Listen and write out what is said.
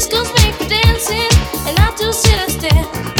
discos make you dancing, and I do sit and stare.